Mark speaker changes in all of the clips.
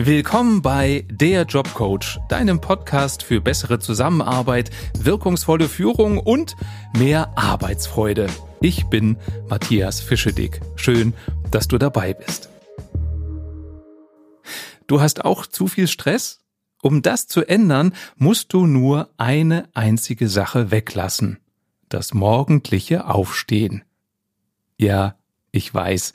Speaker 1: Willkommen bei Der Jobcoach, deinem Podcast für bessere Zusammenarbeit, wirkungsvolle Führung und mehr Arbeitsfreude. Ich bin Matthias Fischedick. Schön, dass du dabei bist. Du hast auch zu viel Stress? Um das zu ändern, musst du nur eine einzige Sache weglassen. Das morgendliche Aufstehen. Ja, ich weiß,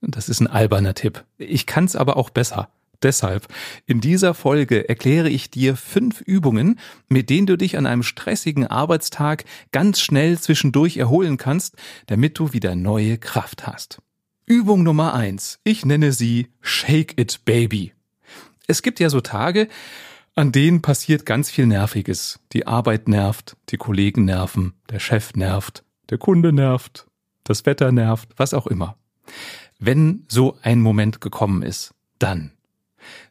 Speaker 1: das ist ein alberner Tipp. Ich kann's aber auch besser. Deshalb, in dieser Folge erkläre ich dir fünf Übungen, mit denen du dich an einem stressigen Arbeitstag ganz schnell zwischendurch erholen kannst, damit du wieder neue Kraft hast. Übung Nummer eins. Ich nenne sie Shake It Baby. Es gibt ja so Tage, an denen passiert ganz viel Nerviges. Die Arbeit nervt, die Kollegen nerven, der Chef nervt, der Kunde nervt, das Wetter nervt, was auch immer. Wenn so ein Moment gekommen ist, dann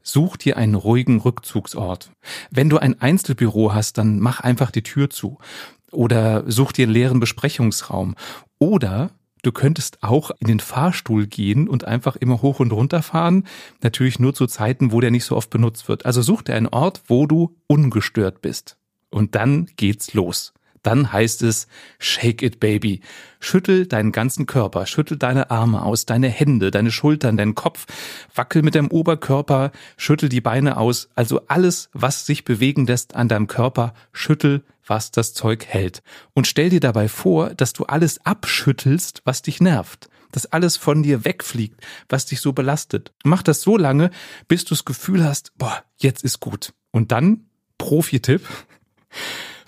Speaker 1: Such dir einen ruhigen Rückzugsort. Wenn du ein Einzelbüro hast, dann mach einfach die Tür zu. Oder such dir einen leeren Besprechungsraum. Oder du könntest auch in den Fahrstuhl gehen und einfach immer hoch und runter fahren. Natürlich nur zu Zeiten, wo der nicht so oft benutzt wird. Also such dir einen Ort, wo du ungestört bist. Und dann geht's los dann heißt es Shake it, Baby. Schüttel deinen ganzen Körper, schüttel deine Arme aus, deine Hände, deine Schultern, deinen Kopf, wackel mit deinem Oberkörper, schüttel die Beine aus, also alles, was sich bewegen lässt an deinem Körper, schüttel, was das Zeug hält. Und stell dir dabei vor, dass du alles abschüttelst, was dich nervt dass alles von dir wegfliegt, was dich so belastet. Mach das so lange, bis du das Gefühl hast, boah, jetzt ist gut. Und dann, Profi-Tipp,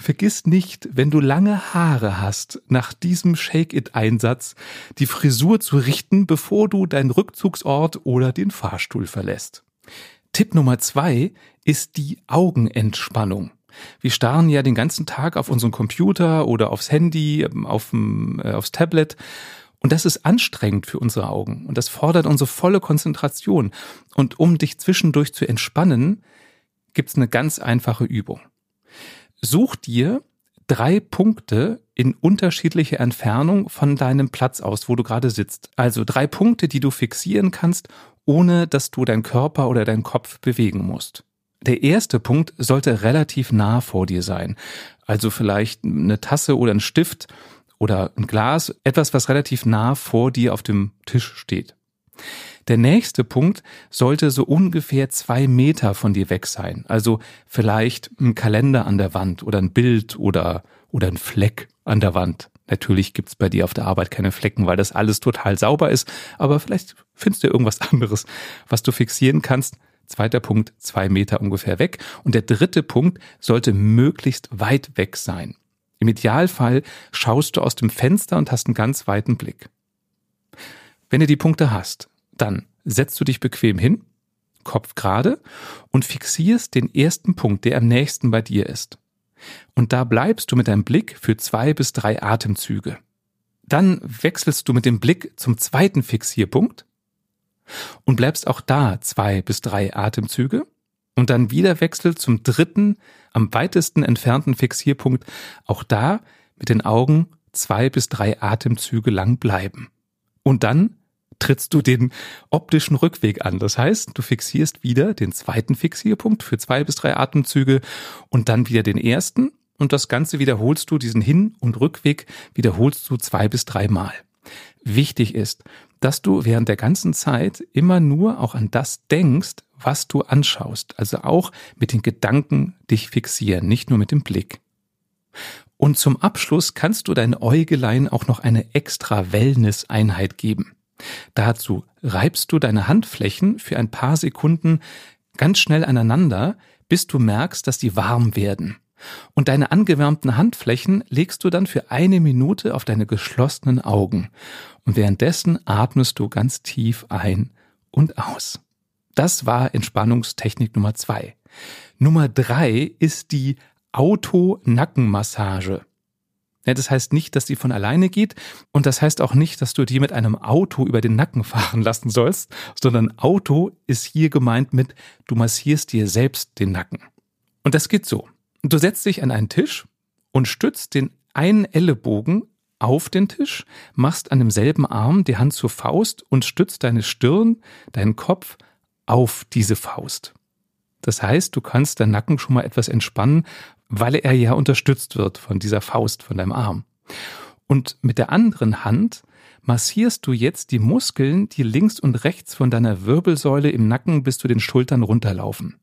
Speaker 1: Vergiss nicht, wenn du lange Haare hast, nach diesem Shake-It-Einsatz die Frisur zu richten, bevor du deinen Rückzugsort oder den Fahrstuhl verlässt. Tipp Nummer zwei ist die Augenentspannung. Wir starren ja den ganzen Tag auf unseren Computer oder aufs Handy, auf äh, aufs Tablet. Und das ist anstrengend für unsere Augen. Und das fordert unsere volle Konzentration. Und um dich zwischendurch zu entspannen, gibt's eine ganz einfache Übung. Such dir drei Punkte in unterschiedlicher Entfernung von deinem Platz aus, wo du gerade sitzt. Also drei Punkte, die du fixieren kannst, ohne dass du deinen Körper oder deinen Kopf bewegen musst. Der erste Punkt sollte relativ nah vor dir sein. Also vielleicht eine Tasse oder ein Stift oder ein Glas, etwas, was relativ nah vor dir auf dem Tisch steht. Der nächste Punkt sollte so ungefähr zwei Meter von dir weg sein. Also vielleicht ein Kalender an der Wand oder ein Bild oder, oder ein Fleck an der Wand. Natürlich gibt's bei dir auf der Arbeit keine Flecken, weil das alles total sauber ist, aber vielleicht findest du irgendwas anderes, was du fixieren kannst. Zweiter Punkt, zwei Meter ungefähr weg. Und der dritte Punkt sollte möglichst weit weg sein. Im Idealfall schaust du aus dem Fenster und hast einen ganz weiten Blick. Wenn du die Punkte hast, dann setzt du dich bequem hin, Kopf gerade und fixierst den ersten Punkt, der am nächsten bei dir ist. Und da bleibst du mit deinem Blick für zwei bis drei Atemzüge. Dann wechselst du mit dem Blick zum zweiten Fixierpunkt und bleibst auch da zwei bis drei Atemzüge und dann wieder wechselt zum dritten, am weitesten entfernten Fixierpunkt, auch da mit den Augen zwei bis drei Atemzüge lang bleiben. Und dann trittst du den optischen Rückweg an. Das heißt, du fixierst wieder den zweiten Fixierpunkt für zwei bis drei Atemzüge und dann wieder den ersten und das Ganze wiederholst du, diesen Hin- und Rückweg wiederholst du zwei bis drei Mal. Wichtig ist, dass du während der ganzen Zeit immer nur auch an das denkst, was du anschaust, also auch mit den Gedanken dich fixieren, nicht nur mit dem Blick. Und zum Abschluss kannst du deinen Äugelein auch noch eine extra Wellness-Einheit geben. Dazu reibst du deine Handflächen für ein paar Sekunden ganz schnell aneinander, bis du merkst, dass die warm werden. Und deine angewärmten Handflächen legst du dann für eine Minute auf deine geschlossenen Augen. Und währenddessen atmest du ganz tief ein und aus. Das war Entspannungstechnik Nummer zwei. Nummer drei ist die Auto-Nackenmassage. Das heißt nicht, dass die von alleine geht und das heißt auch nicht, dass du die mit einem Auto über den Nacken fahren lassen sollst, sondern Auto ist hier gemeint mit, du massierst dir selbst den Nacken. Und das geht so. Du setzt dich an einen Tisch und stützt den einen Ellenbogen auf den Tisch, machst an demselben Arm die Hand zur Faust und stützt deine Stirn, deinen Kopf auf diese Faust. Das heißt, du kannst deinen Nacken schon mal etwas entspannen, weil er ja unterstützt wird von dieser Faust, von deinem Arm. Und mit der anderen Hand massierst du jetzt die Muskeln, die links und rechts von deiner Wirbelsäule im Nacken bis zu den Schultern runterlaufen.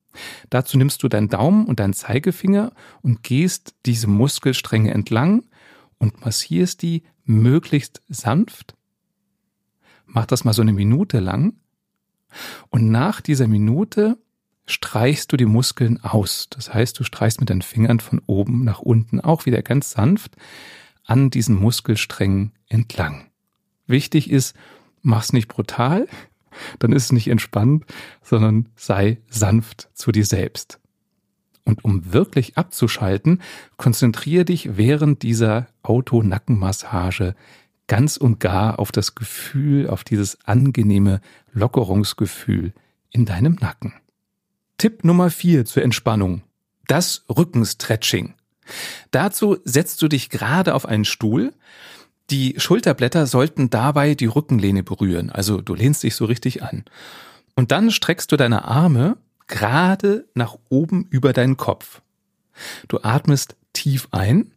Speaker 1: Dazu nimmst du deinen Daumen und deinen Zeigefinger und gehst diese Muskelstränge entlang und massierst die möglichst sanft. Mach das mal so eine Minute lang. Und nach dieser Minute streichst du die Muskeln aus. Das heißt, du streichst mit deinen Fingern von oben nach unten auch wieder ganz sanft an diesen Muskelsträngen entlang. Wichtig ist, mach's nicht brutal, dann ist es nicht entspannt, sondern sei sanft zu dir selbst. Und um wirklich abzuschalten, konzentriere dich während dieser Auto-Nackenmassage ganz und gar auf das Gefühl, auf dieses angenehme Lockerungsgefühl in deinem Nacken. Tipp Nummer vier zur Entspannung. Das Rückenstretching. Dazu setzt du dich gerade auf einen Stuhl, die Schulterblätter sollten dabei die Rückenlehne berühren, also du lehnst dich so richtig an. Und dann streckst du deine Arme gerade nach oben über deinen Kopf. Du atmest tief ein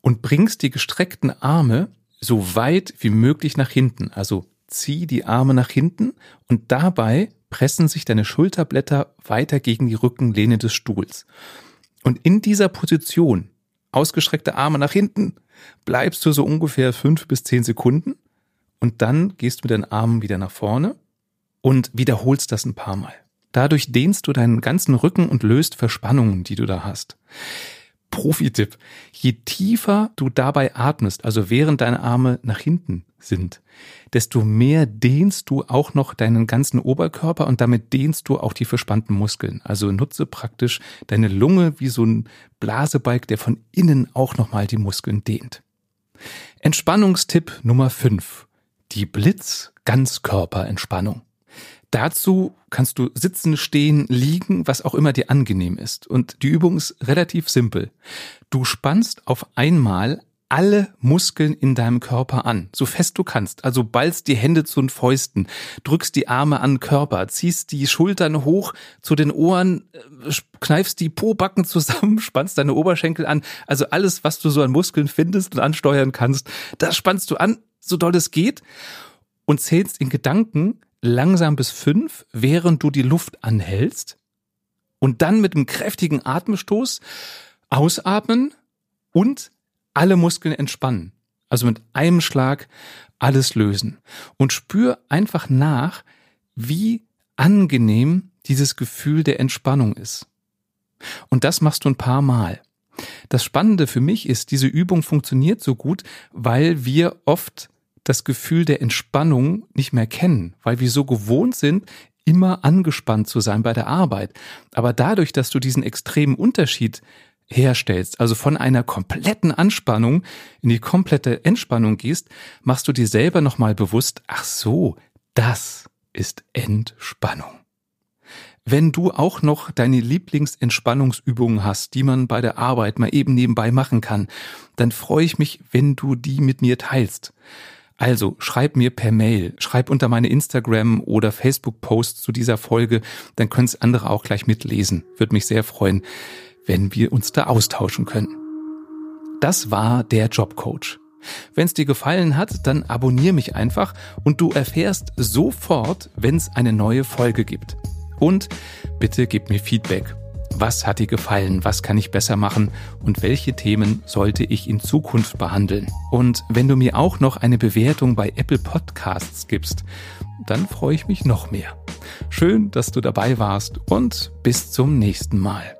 Speaker 1: und bringst die gestreckten Arme so weit wie möglich nach hinten. Also zieh die Arme nach hinten und dabei pressen sich deine Schulterblätter weiter gegen die Rückenlehne des Stuhls. Und in dieser Position, ausgestreckte Arme nach hinten, bleibst du so ungefähr fünf bis zehn Sekunden und dann gehst du mit deinen Armen wieder nach vorne und wiederholst das ein paar Mal. Dadurch dehnst du deinen ganzen Rücken und löst Verspannungen, die du da hast. Profi-Tipp. Je tiefer du dabei atmest, also während deine Arme nach hinten sind, desto mehr dehnst du auch noch deinen ganzen Oberkörper und damit dehnst du auch die verspannten Muskeln. Also nutze praktisch deine Lunge wie so ein Blasebalg, der von innen auch nochmal die Muskeln dehnt. Entspannungstipp Nummer 5. Die Blitz-Ganzkörperentspannung. Dazu kannst du sitzen, stehen, liegen, was auch immer dir angenehm ist. Und die Übung ist relativ simpel. Du spannst auf einmal alle Muskeln in deinem Körper an, so fest du kannst. Also ballst die Hände zu den Fäusten, drückst die Arme an den Körper, ziehst die Schultern hoch zu den Ohren, äh, kneifst die Pobacken zusammen, spannst deine Oberschenkel an. Also alles, was du so an Muskeln findest und ansteuern kannst, das spannst du an, so doll es geht und zählst in Gedanken langsam bis fünf, während du die Luft anhältst und dann mit einem kräftigen Atemstoß ausatmen und alle Muskeln entspannen. Also mit einem Schlag alles lösen. Und spür einfach nach, wie angenehm dieses Gefühl der Entspannung ist. Und das machst du ein paar Mal. Das Spannende für mich ist, diese Übung funktioniert so gut, weil wir oft das Gefühl der Entspannung nicht mehr kennen, weil wir so gewohnt sind, immer angespannt zu sein bei der Arbeit. Aber dadurch, dass du diesen extremen Unterschied herstellst, also von einer kompletten Anspannung in die komplette Entspannung gehst, machst du dir selber nochmal bewusst, ach so, das ist Entspannung. Wenn du auch noch deine Lieblingsentspannungsübungen hast, die man bei der Arbeit mal eben nebenbei machen kann, dann freue ich mich, wenn du die mit mir teilst. Also schreib mir per Mail, schreib unter meine Instagram oder Facebook Posts zu dieser Folge, dann können es andere auch gleich mitlesen. Würde mich sehr freuen wenn wir uns da austauschen können. Das war der Jobcoach. Wenn es dir gefallen hat, dann abonniere mich einfach und du erfährst sofort, wenn es eine neue Folge gibt. Und bitte gib mir Feedback. Was hat dir gefallen? Was kann ich besser machen? Und welche Themen sollte ich in Zukunft behandeln? Und wenn du mir auch noch eine Bewertung bei Apple Podcasts gibst, dann freue ich mich noch mehr. Schön, dass du dabei warst und bis zum nächsten Mal.